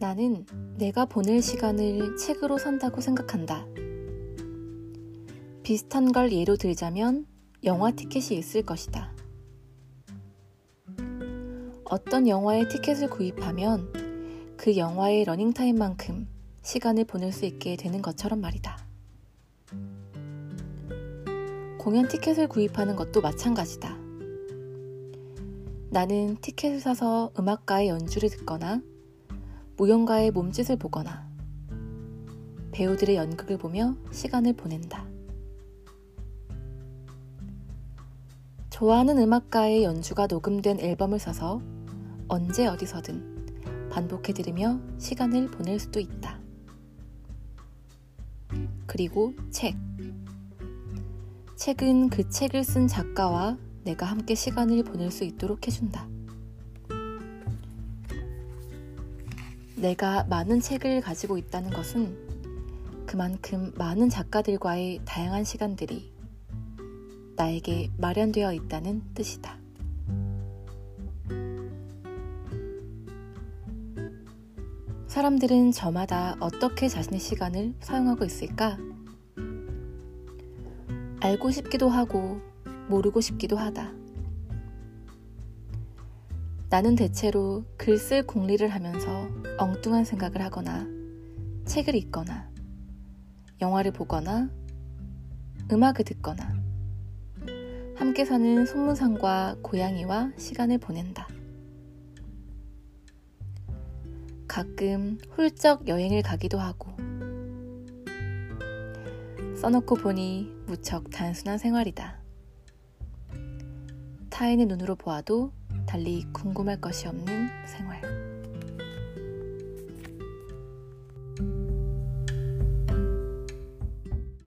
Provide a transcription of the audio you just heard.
나는 내가 보낼 시간을 책으로 산다고 생각한다. 비슷한 걸 예로 들자면 영화 티켓이 있을 것이다. 어떤 영화의 티켓을 구입하면 그 영화의 러닝타임만큼 시간을 보낼 수 있게 되는 것처럼 말이다. 공연 티켓을 구입하는 것도 마찬가지다. 나는 티켓을 사서 음악가의 연주를 듣거나 무용가의 몸짓을 보거나 배우들의 연극을 보며 시간을 보낸다. 좋아하는 음악가의 연주가 녹음된 앨범을 사서 언제 어디서든 반복해 들으며 시간을 보낼 수도 있다. 그리고 책. 책은 그 책을 쓴 작가와 내가 함께 시간을 보낼 수 있도록 해준다. 내가 많은 책을 가지고 있다는 것은 그만큼 많은 작가들과의 다양한 시간들이 나에게 마련되어 있다는 뜻이다. 사람들은 저마다 어떻게 자신의 시간을 사용하고 있을까? 알고 싶기도 하고 모르고 싶기도 하다. 나는 대체로 글 쓸 공리를 하면서 엉뚱한 생각을 하거나 책을 읽거나 영화를 보거나 음악을 듣거나 함께 사는 손문상과 고양이와 시간을 보낸다. 가끔 훌쩍 여행을 가기도 하고 써놓고 보니 무척 단순한 생활이다. 타인의 눈으로 보아도 달리 궁금할 것이 없는 생활.